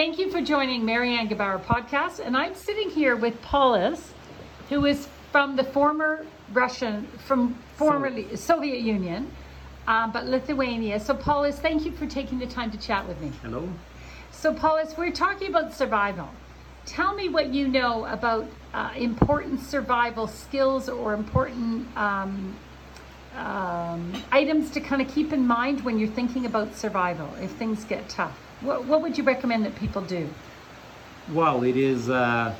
Thank you for joining Maryann Gebauer podcast. And I'm sitting here with Paulus, who is from the former Russian, from formerly Soviet Union, um, but Lithuania. So, Paulus, thank you for taking the time to chat with me. Hello. So, Paulus, we're talking about survival. Tell me what you know about uh, important survival skills or important um, um, items to kind of keep in mind when you're thinking about survival if things get tough. What, what would you recommend that people do? Well, it is uh,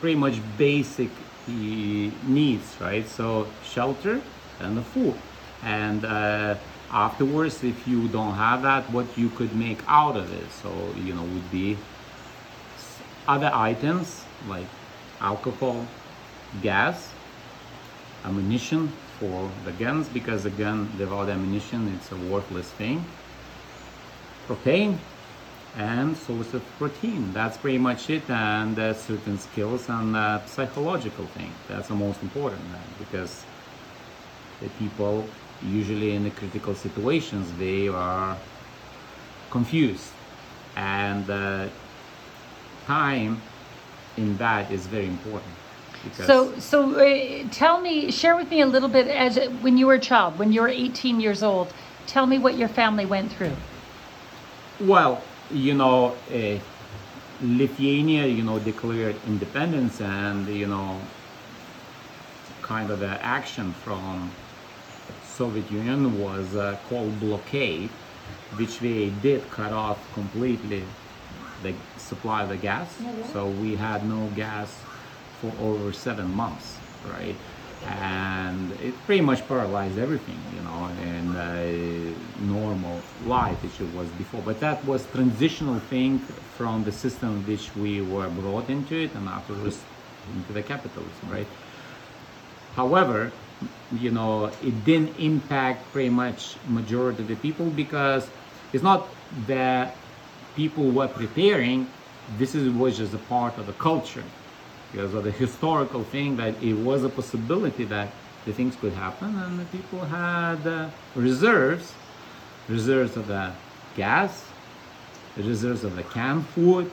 pretty much basic needs, right? So shelter and the food. And uh, afterwards, if you don't have that, what you could make out of it, so you know, would be other items like alcohol, gas, ammunition for the guns, because again, without ammunition, it's a worthless thing propane and source of protein. That's pretty much it, and uh, certain skills and uh, psychological thing. That's the most important uh, because the people usually in the critical situations they are confused, and uh, time in that is very important. So, so uh, tell me, share with me a little bit as when you were a child, when you were 18 years old. Tell me what your family went through. Well, you know, uh, Lithuania, you know, declared independence and, you know, kind of the action from Soviet Union was uh, called blockade, which they did cut off completely the supply of the gas. So we had no gas for over seven months, right? And it pretty much paralyzed everything, you know, in uh, normal life which it was before. But that was transitional thing from the system which we were brought into it and afterwards into the capitalism, right? However, you know, it didn't impact pretty much majority of the people because it's not that people were preparing. This is was just a part of the culture, because of the historical thing that it was a possibility that the things could happen, and the people had uh, reserves, reserves of the gas, reserves of the canned food.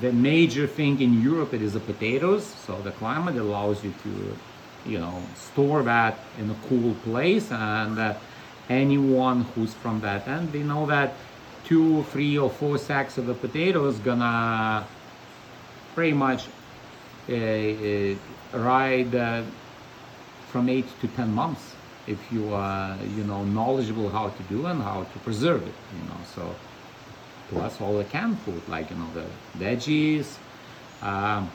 The major thing in Europe it is the potatoes. So the climate allows you to you know store that in a cool place and uh, anyone who's from that end they know that two three or four sacks of the potatoes gonna pretty much ride uh, from eight to ten months if you are you know knowledgeable how to do and how to preserve it you know so plus all the canned food like you know the veggies um,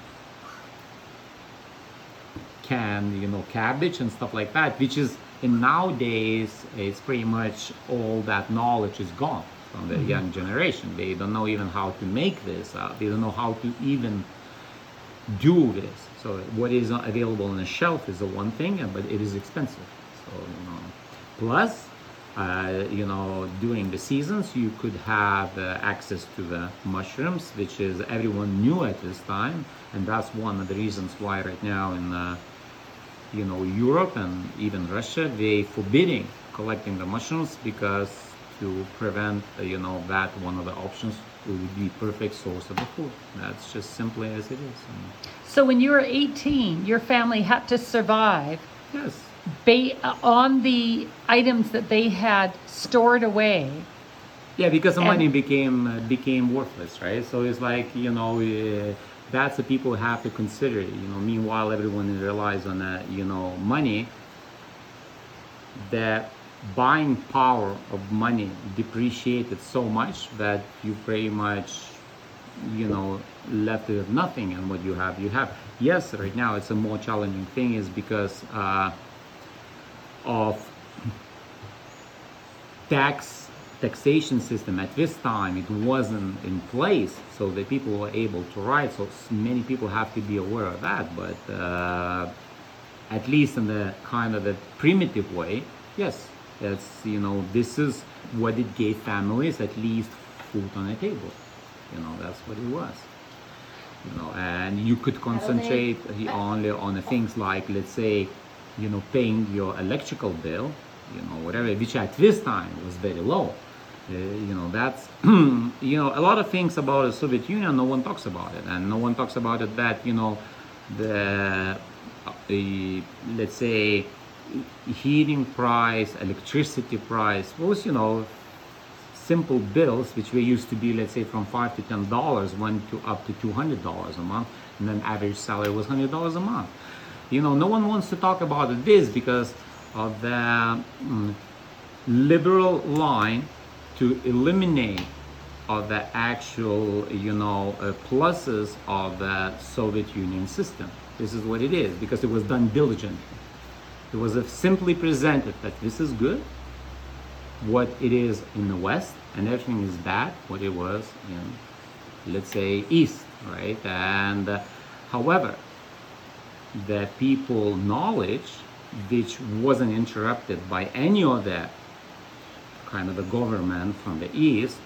can you know cabbage and stuff like that which is in nowadays it's pretty much all that knowledge is gone from the young generation. They don't know even how to make this uh, they don't know how to even do this. So what is available on the shelf is the one thing but it is expensive. So you know plus uh, you know during the seasons you could have uh, access to the mushrooms which is everyone knew at this time and that's one of the reasons why right now in uh, you know Europe and even Russia they forbidding collecting the mushrooms because to prevent uh, you know that one of the options would be perfect source of the food that's just simply as it is So, when you were 18, your family had to survive yes ba- on the items that they had stored away. Yeah, because the money became uh, became worthless, right? So it's like you know uh, that's the people have to consider. You know, meanwhile everyone relies on that. you know money. The buying power of money depreciated so much that you pretty much you know left with nothing, and what you have, you have. Yes, right now it's a more challenging thing is because uh, of tax taxation system. At this time it wasn't in place so the people were able to write so many people have to be aware of that but uh, at least in the kind of the primitive way yes that's you know this is what it gave families at least food on the table. You know that's what it was. You know and you could concentrate only on the things like let's say you know paying your electrical bill you know whatever which at this time was very low. Uh, you know, that's, you know, a lot of things about the Soviet Union, no one talks about it. And no one talks about it that, you know, the, the let's say, heating price, electricity price was, you know, simple bills, which we used to be, let's say, from five to ten dollars, went to up to two hundred dollars a month, and then average salary was hundred dollars a month. You know, no one wants to talk about this because of the mm, liberal line to eliminate of the actual, you know, uh, pluses of the Soviet Union system. This is what it is because it was done diligently. It was simply presented that this is good, what it is in the West, and everything is bad, what it was in, let's say, East, right? And uh, however, the people knowledge, which wasn't interrupted by any of the kind of the government from the East,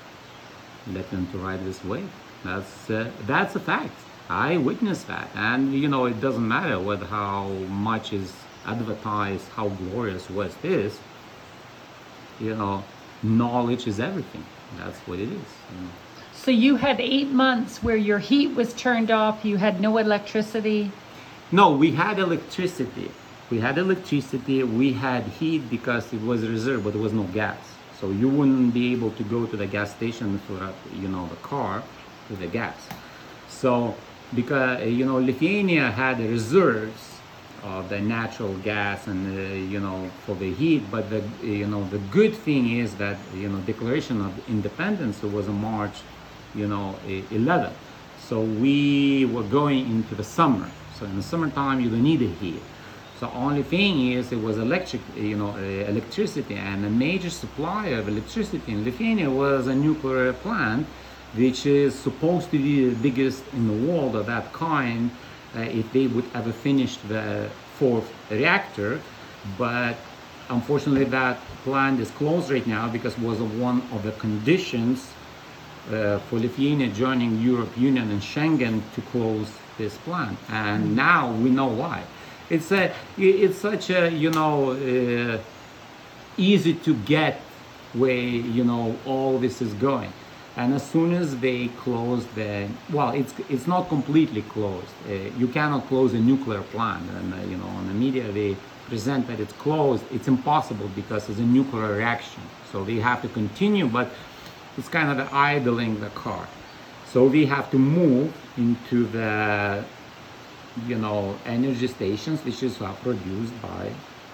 let them to ride this wave. That's uh, that's a fact. I witnessed that, and you know it doesn't matter what how much is advertised, how glorious was is. You know, knowledge is everything. That's what it is. You know. So you had eight months where your heat was turned off. You had no electricity. No, we had electricity. We had electricity. We had heat because it was reserved, but there was no gas. So you wouldn't be able to go to the gas station for you know the car with the gas. So because you know Lithuania had reserves of the natural gas and uh, you know for the heat, but the you know the good thing is that you know Declaration of Independence was on March you know 11. So we were going into the summer. So in the summertime you don't need the heat. So only thing is it was electric, you know, uh, electricity, and a major supplier of electricity in Lithuania was a nuclear plant, which is supposed to be the biggest in the world of that kind uh, if they would ever finish the fourth reactor. But unfortunately, that plant is closed right now because it was one of the conditions uh, for Lithuania joining Europe Union and Schengen to close this plant, and now we know why. It's a it's such a you know uh, easy to get way you know all this is going and as soon as they close the well it's it's not completely closed. Uh, you cannot close a nuclear plant. And uh, you know on the media they present that it's closed. It's impossible because it's a nuclear reaction. So they have to continue but it's kind of idling the car. So we have to move into the you know energy stations which is uh, produced by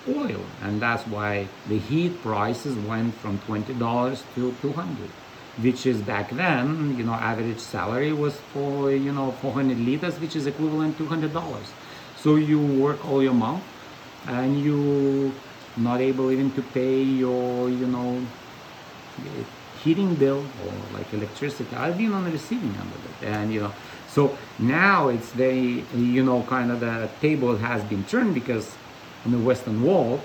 oil. And that's why the heat prices went from $20 to 200 which is back then you know average salary was for you know 400 litas which is equivalent to $200 so you work all your month and you not able even to pay your you know heating bill or like electricity. I've been on the receiving end of it and you know so now it's very, you know, kind of the table has been turned because on the Western world,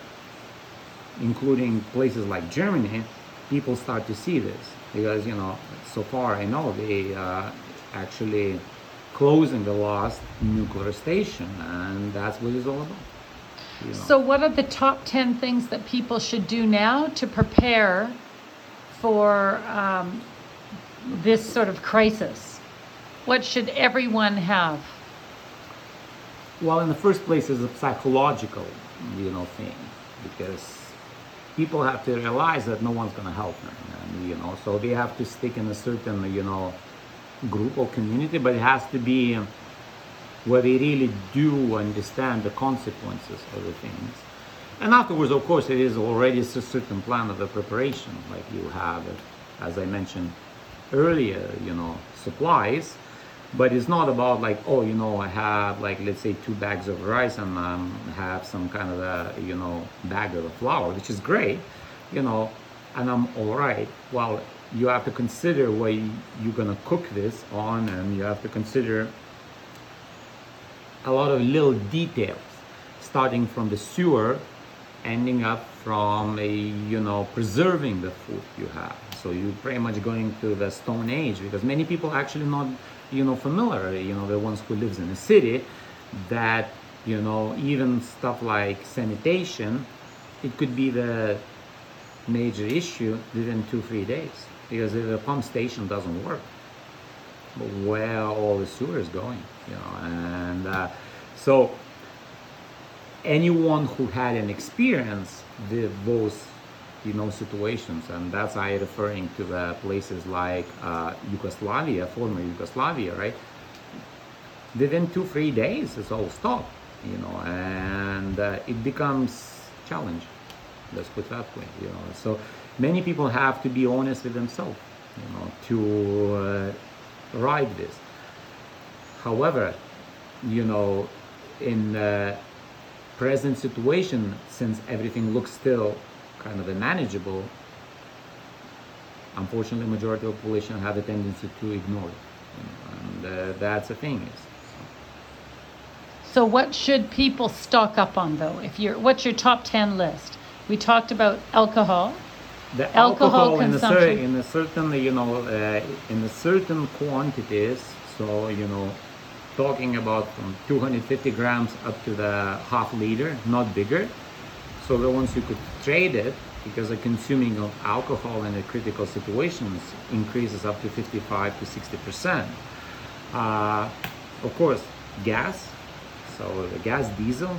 including places like Germany, people start to see this because, you know, so far I know they uh, actually closing the last nuclear station and that's what it's all about. You know. So what are the top 10 things that people should do now to prepare for um, this sort of crisis? What should everyone have? Well, in the first place, is a psychological, you know, thing because people have to realize that no one's going to help them, and, you know, so they have to stick in a certain, you know, group or community, but it has to be where they really do understand the consequences of the things. And afterwards, of course, it is already a certain plan of the preparation, like you have, as I mentioned earlier, you know, supplies but it's not about like oh you know i have like let's say two bags of rice and um, have some kind of a you know bag of flour which is great you know and i'm all right. Well you have to consider where you, you're to cook this on and you have to consider a lot of little details starting from the sewer ending up from a you know preserving the food you have. So you're pretty much going to the stone age because many people actually not you know familiar you know the ones who lives in the city that you know even stuff like sanitation it could be the major issue within two three days because if the pump station doesn't work, where all the sewers going? You know, and uh, so anyone who had an experience with those you know situations. And that's i referring to the places like uh, yugoslavia former yugoslavia right? Within two three days it's all stopped you know and uh, it becomes challenge. Let's put that way you know. So many people have to be honest with themselves you know to uh, ride this. However you know in the present situation since everything looks still kind of manageable unfortunately majority of population have a tendency to ignore it you know, and uh, that's the thing is So what should people stock up on though? If you're, what's your top 10 list? We talked about alcohol. the Alcohol alcohol, in a in a certain you know uh, in a certain quantities so you know talking about from 250 grams up to the half liter not bigger so the ones you could trade it because the consuming of alcohol in the critical situations increases up to 55 to 60 percent. Uh, of course gas so the gas diesel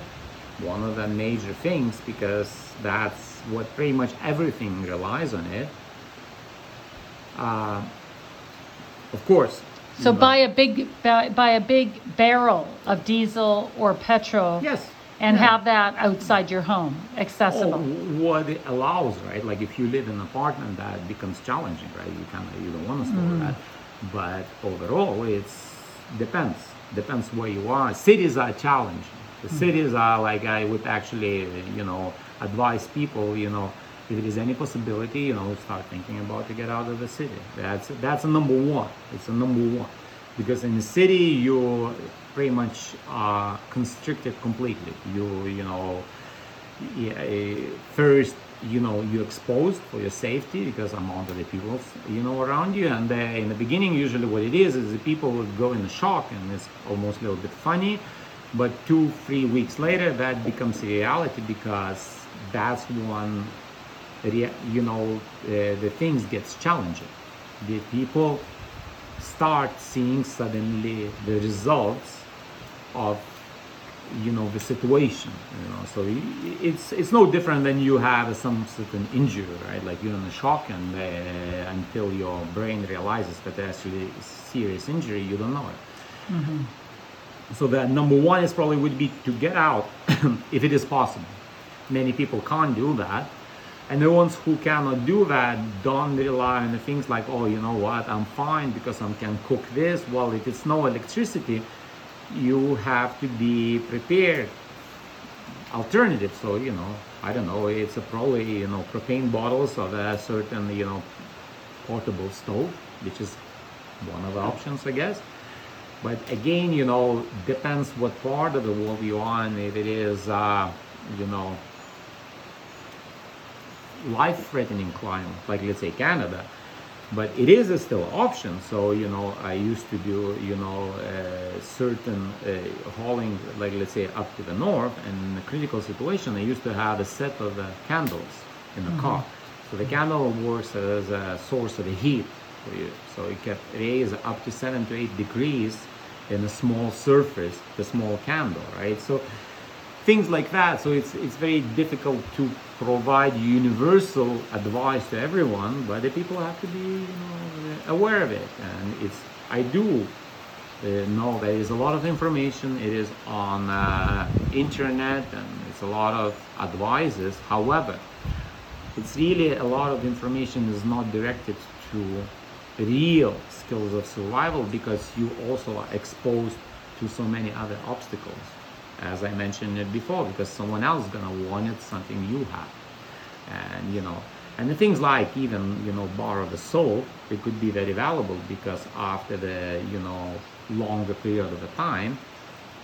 one of the major things because that's what pretty much everything relies on it. Uh, of course So you know, buy a big buy, buy a big barrel of diesel or petrol. Yes and have that outside your home, Oh, accessible. what it allows, right? Like if you live in an apartment, that becomes challenging, right? You kind of you don't want to store Mm-hmm. that, but overall, it's depends depends where you are. Cities are challenging. The Mm-hmm. cities are like I would actually, you know, advise people, you know, if there is any possibility, you know, start thinking about to get out of the city. That's that's a number one. It's a number one because in the city you pretty much are constricted completely. You you know eh, first you know you're exposed for your safety because amount of the people you know around you. And uh, in the beginning usually what it is is the people would go in shock and it's almost a little bit funny. But two three weeks later that becomes a reality because that's when you know uh, the things gets challenging the people start seeing suddenly the results of you know the situation you know? So it's it's no different than you have some certain injury right? Like you're in a shock and uh, until your brain realizes that there's actually a serious injury you don't know it. So the number one is probably would be to get out if it is possible. Many people can't do that and the ones who cannot do that don't rely on the things like oh you know what? I'm fine because i can cook this. Well if it's no electricity you have to be prepared. Alternative so you know i don't know it's a probably you know propane bottles of a certain you know portable stove which is one of the options i guess. But again you know depends what part of the world you are and if it is uh, you know life-threatening climate like let's say canada. But it is a still option. So you know i used to do you know uh, certain uh, hauling like let's say up to the north. And in a critical situation i used to have a set of uh, candles in the car. So the candle works as a source of heat for you. So it can raise up to seven to eight degrees in a small surface the small candle right? So things like that. So it's it's very difficult to provide universal advice to everyone, but the people have to be you know, aware of it. And it's I do uh, know there is a lot of information. It is on uh, internet and it's a lot of advices. However, it's really a lot of information is not directed to real skills of survival because you also are exposed to so many other obstacles as I mentioned it before, because someone else is gonna want it something you have, and you know, and the things like even you know bar of the soul, it could be very valuable because after the you know longer period of the time,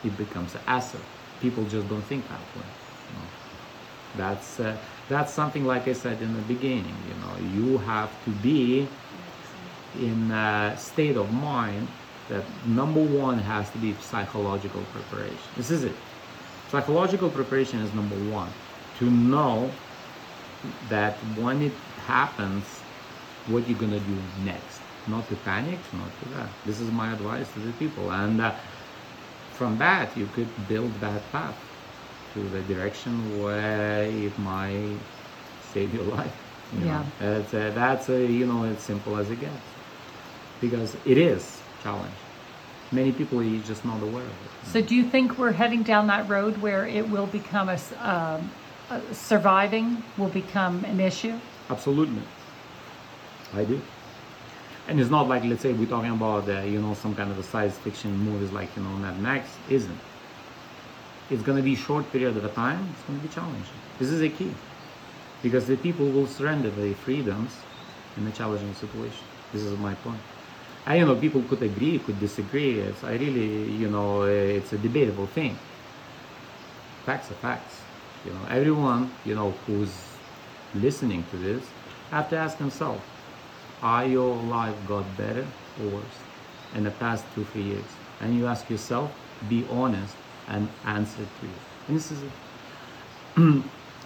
it becomes an asset. People just don't think that way. You know. That's uh, that's something like I said in the beginning. You know, you have to be in a state of mind that number one has to be psychological preparation. This is it. Psychological preparation is number one. To know that when it happens, what you're gonna do next. Not to panic, not to that. This is my advice to the people, and uh, from that you could build that path to the direction where it might save your life. You Yeah. know? It's, uh, that's uh, you know as simple as it gets because it is challenge. Many people are just not aware of it. So, do you think we're heading down that road where it will become a, um, uh, surviving will become an issue? Absolutely, I do. And it's not like let's say we're talking about uh, you know some kind of a science fiction movies like you know Mad Max isn't. It's going to be short period of time. It's going to be challenging. This is a key because the people will surrender their freedoms in a challenging situation. This is my point. And you know people could agree, could disagree. It's I really you know it's a debatable thing. Facts are facts. You know everyone you know who's listening to this have to ask himself, are your life got better or worse in the past two, three years? And you ask yourself, be honest and answer to it. And this is.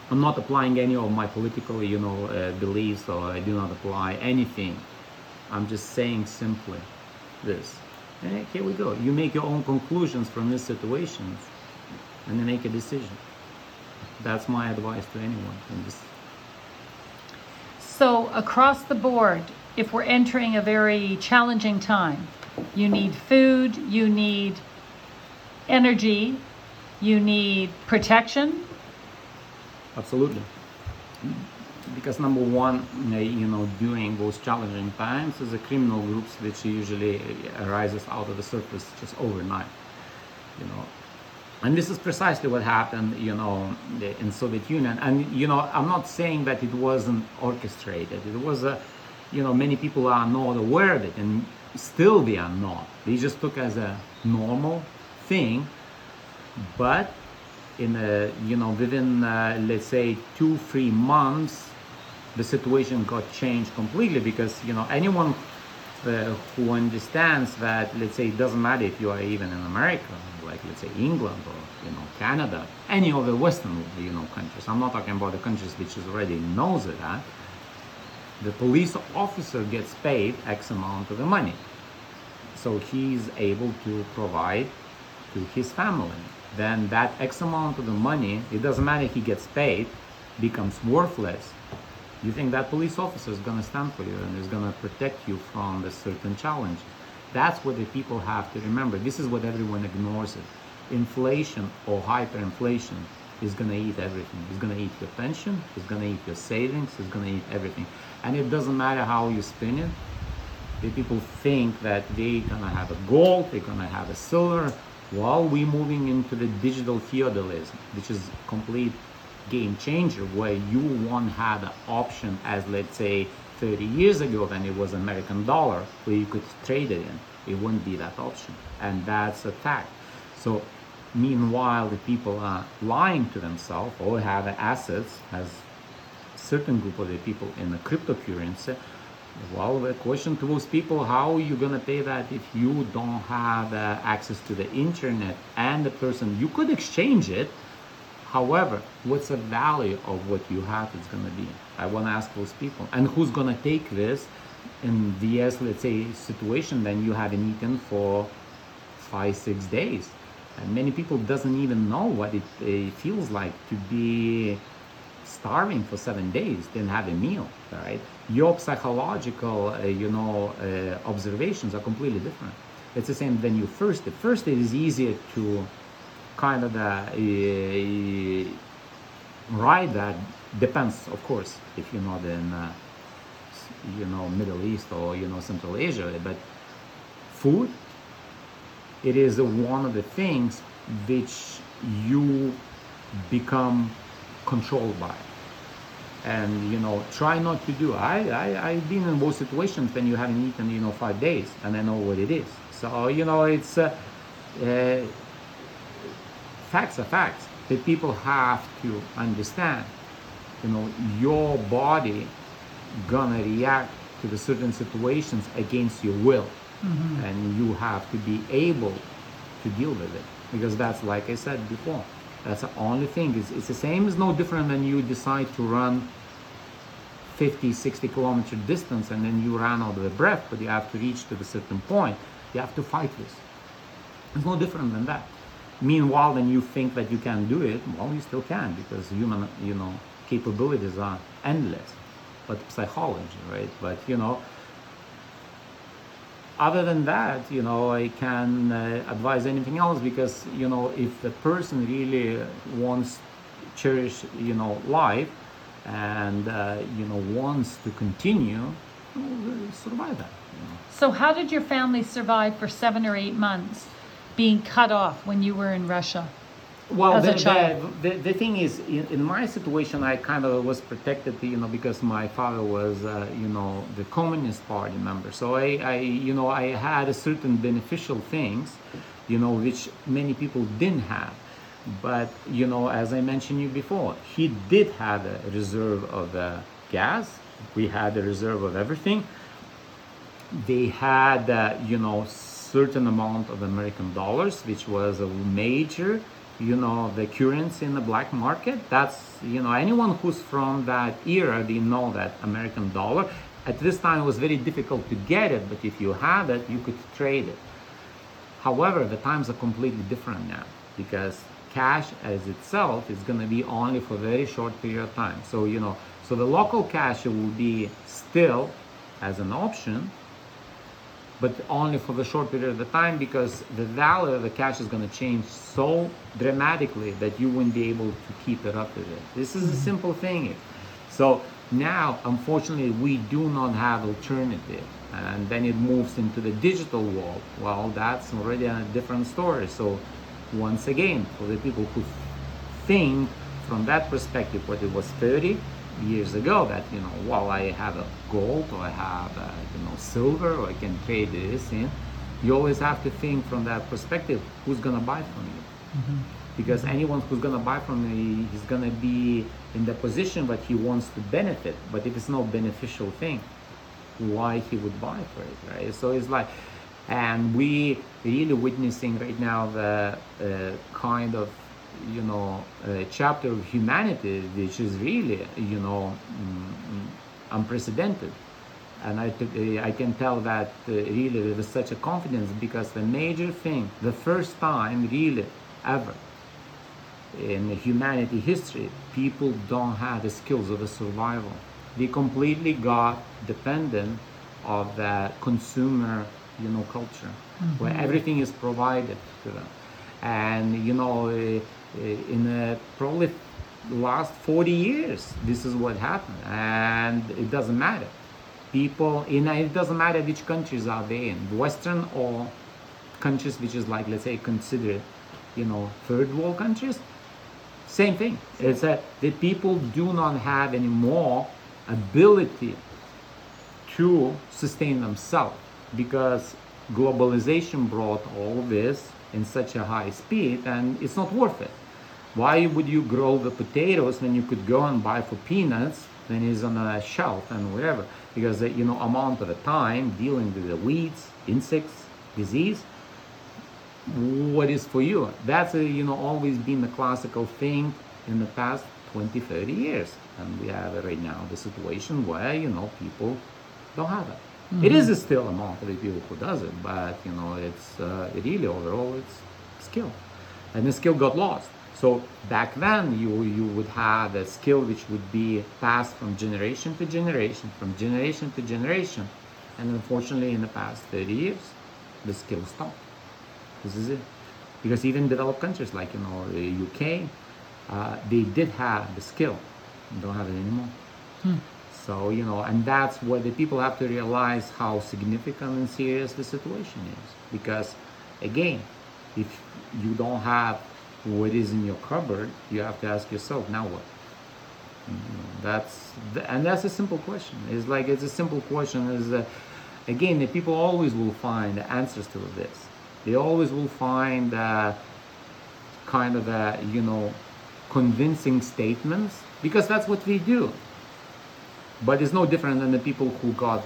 I'm not applying any of my political, you know, uh, beliefs or I do not apply anything. I'm just saying simply this. And here we go. You make your own conclusions from these situations and you make a decision. That's my advice to anyone in this So, across the board, if we're entering a very challenging time, you need food, you need energy, you need protection. Absolutely. Mm. Because number one, you know, during those challenging times, is the criminal groups which usually arises out of the surface just overnight, you know. And this is precisely what happened, you know, in Soviet Union. And you know, I'm not saying that it wasn't orchestrated. It was a, you know, many people are not aware of it, and still they are not. They just took as a normal thing but in a, you know within uh, let's say two three months the situation got changed completely because you know anyone uh, who understands that let's say it doesn't matter if you are even in america like let's say england or you know canada any of the western you know countries i'm not talking about the countries which is already knows that the police officer gets paid x amount of the money so he's able to provide to his family. Then that X amount of the money, it doesn't matter if he gets paid, becomes worthless. You think that police officer is going to stand for you and is going to protect you from a certain challenge. That's what the people have to remember. This is what everyone ignores it. Inflation or hyperinflation is going to eat everything. It's going to eat your pension, it's going to eat your savings, it's going to eat everything. And it doesn't matter how you spin it, the people think that they're gonna have a gold, they're gonna have a silver, while we're moving into the digital feudalism, which is complete game changer, where you won't have the option as let's say 30 years ago when it was American dollar, where you could trade it in. It wouldn't be that option, and that's a fact. So, meanwhile, the people are lying to themselves or have assets as certain group of the people in the cryptocurrency well the question to those people how are you going to pay that if you don't have uh, access to the internet and the person you could exchange it however what's the value of what you have is going to be? I want to ask those people. And who's going to take this in vs let's say situation then you haven't eaten for five six days? And many people doesn't even know what it uh, feels like to be starving for seven days didn't have a meal right? Your psychological uh, you know uh, observations are completely different. It's the same when you first at first it is easier to kind of uh, uh, ride that depends of course if you're not in uh, you know middle east or you know central asia but food it is one of the things which you become controlled by. And you know try not to do I, I i've been in those situations when you haven't eaten you know five days and i know what it is. So you know it's uh, uh, facts are facts that people have to understand you know your body gonna react to the certain situations against your will mm-hmm. and you have to be able to deal with it because that's like i said before that's the only thing it's, it's the same It's no different when you decide to run 50, 60 kilometer distance and then you run out of the breath, but you have to reach to the certain point. You have to fight this. It's no different than that. Meanwhile, when you think that you can do it, well, you still can because human, you know, capabilities are endless. But psychology, right? But you know, other than that, you know, I can uh, advise anything else because you know, if the person really wants cherish, you know, life and uh, you know wants to continue, well, survive that. You know. So, how did your family survive for seven or eight months being cut off when you were in Russia? Well, as the, a child? The, the, the thing is, in, in my situation, I kind of was protected, you know, because my father was, uh, you know, the Communist Party member. So I, I, you know, I had a certain beneficial things, you know, which many people didn't have. But you know, as I mentioned you before, he did have a reserve of uh, gas. We had a reserve of everything. They had, uh, you know, certain amount of American dollars, which was a major, you know, the currency in the black market. That's, you know, anyone who's from that era, they know that American dollar. At this time, it was very difficult to get it, but if you had it, you could trade it. However, the times are completely different now because cash as itself is going to be only for a very short period of time. So, you know, so the local cash will be still as an option, but only for the short period of the time because the value of the cash is going to change so dramatically that you wouldn't be able to keep it up with it. This is a mm-hmm. simple thing. So now, unfortunately, we do not have alternative. And then it moves into the digital world. Well, that's already a different story. So once again, for the people who think from that perspective what it was 30 years ago that you know while i have a gold or i have a, you know silver or i can trade this in you always have to think from that perspective who's going to buy from you? Mm-hmm. because anyone who's going to buy from me is going to be in the position that he wants to benefit. But if it's not beneficial thing why he would buy for it right? So it's like and we really witnessing right now the uh, kind of you know uh, chapter of humanity which is really you know mm, unprecedented. And I, I can tell that uh, really there was such a confidence because the major thing the first time really ever in humanity history people don't have the skills of the survival. They completely got dependent of the consumer you know culture mm-hmm. where everything is provided to them. And you know uh, Uh, in a probably the last 40 years this is what happened. And it doesn't matter. People in it doesn't matter which countries are they in. Western or countries which is like let's say considered you know third world countries same thing. It's that the people do not have any more ability to sustain themselves because globalization brought all this in such a high speed and it's not worth it. Why would you grow the potatoes when you could go and buy for peanuts when it's on a shelf and whatever? Because the you know amount of the time dealing with the weeds, insects, disease, what is for you? That's a, you know always been the classical thing in the past 20, 30 years. And we have right now the situation where you know people don't have it. Mm-hmm. It is still a amount of people who does it, but you know, it's uh, really overall it's skill, and the skill got lost. So back then, you you would have a skill which would be passed from generation to generation, from generation to generation, and unfortunately, in the past 30 years, the skill stopped. This is it, because even developed countries like you know the UK, uh, they did have the skill, don't have it anymore. Hmm. So, you know, and that's where the people have to realize how significant and serious the situation is. Because, again, if you don't have what is in your cupboard, you have to ask yourself, now what? That's the, and that's a simple question. It's like it's a simple question. Is that again, the people always will find the answers to this. They always will find kind of a you know convincing statements because that's what we do. But it's no different than the people who got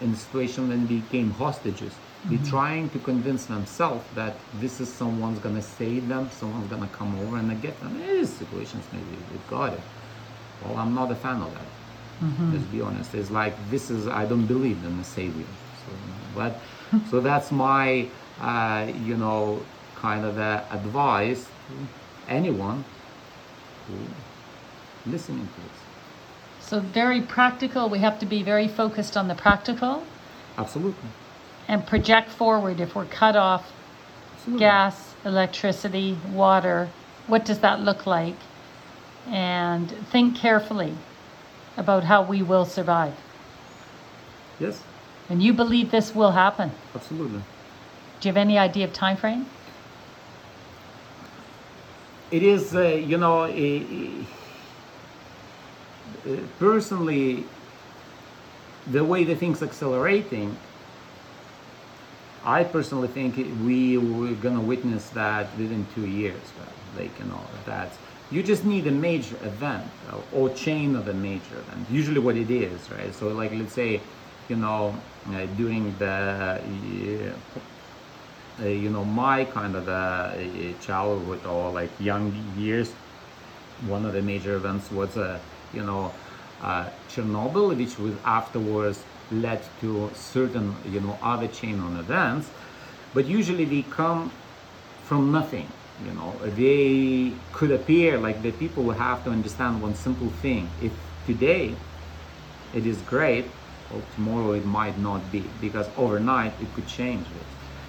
in the situation when became hostages. Mm-hmm. Trying to convince themselves that this is someone's gonna save them, someone's gonna come over and get them. Is situations maybe they got it. Well, I'm not a fan of that. Let's be honest. It's like this is I don't believe in the savior. So, but so that's my uh, you know kind of uh, advice to anyone who listening to this. So very practical. We have to be very focused on the practical Absolutely. And project forward if we're cut off Absolutely. gas, electricity, water. What does that look like? And think carefully about how we will survive. Yes. And you believe this will happen. Absolutely. Do you have any idea of time frame? it is uh, you know uh, personally the way the things accelerating i personally think we we're gonna witness that within two years like you know that you just need a major event uh, or chain of a major event usually what it is right? So like let's say you know uh, during the uh, you know my kind of uh, uh, childhood or like young years one of the major events was uh, you know chernobyl which was afterwards led to certain you know other chain on events but usually they come from nothing you know. They could appear like the people have to understand one simple thing. If today it is great tomorrow it might not be because overnight it could change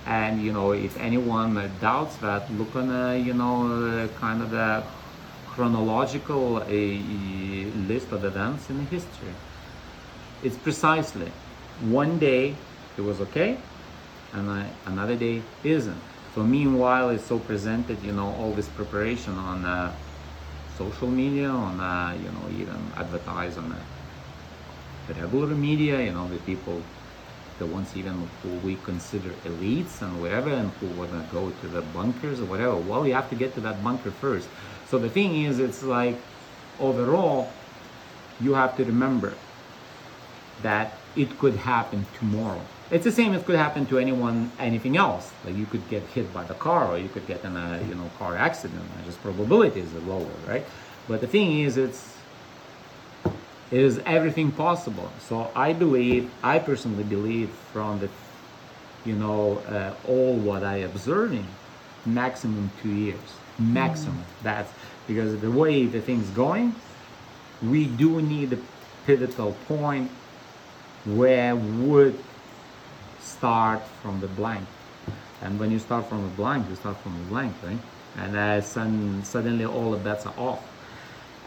and you know if anyone doubts that look on a you know kind of a chronological uh, list of events in history it's precisely one day it was okay and uh, another day isn't. So meanwhile it's so presented you know all this preparation on uh, social media on uh, you know even advertise on uh, the regular media you know the people the ones even who we consider elites and whatever and who want to go to the bunkers or whatever. Well you have to get to that bunker first. So the thing is it's like overall you have to remember that it could happen tomorrow. It's the same as could happen to anyone anything else. Like you could get hit by the car or you could get in a you know car accident. Just probabilities are lower right? But the thing is it's is everything possible. So i believe i personally believe from the you know uh, all what i observing maximum two years. Maximum. That's because the way the thing's going we do need a pivotal point where would start from the blank. And when you start from a blank you start from a blank right? And uh, sudden, suddenly all the bets are off.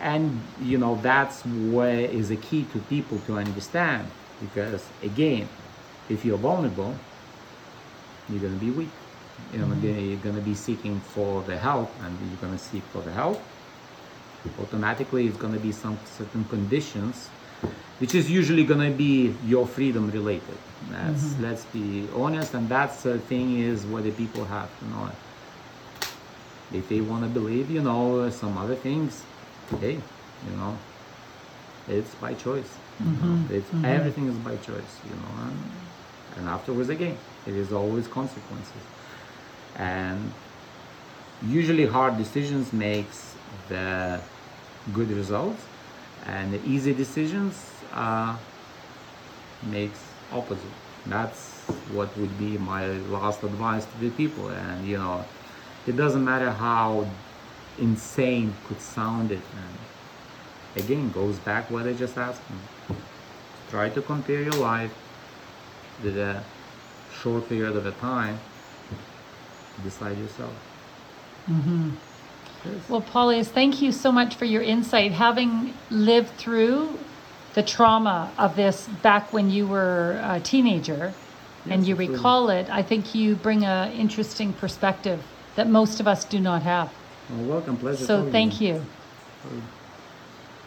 And you know that's where is a key to people to understand. Because again if you're vulnerable you're going to be weak. You know you're going to be seeking for the help and you're going to seek for the help. Automatically it's going to be some certain conditions which is usually going to be your freedom related. That's mm-hmm. let's be honest and that's the thing is what the people have to know. If they want to believe you know some other things hey you know it's by choice. You know, it's mm-hmm. everything is by choice you know and, and afterwards again it is always consequences. And usually hard decisions makes the good results and the easy decisions uh, makes opposite. That's what would be my last advice to the people. And you know it doesn't matter how insane could sound it. And again goes back what i just asked me try to compare your life with a short period of a time. Decide yourself. Yes. Well, Paulius, thank you so much for your insight. Having lived through the trauma of this back when you were a teenager and you recall it, I think you bring a interesting perspective that most of us do not have. well, welcome pleasure So thank you. you. Uh,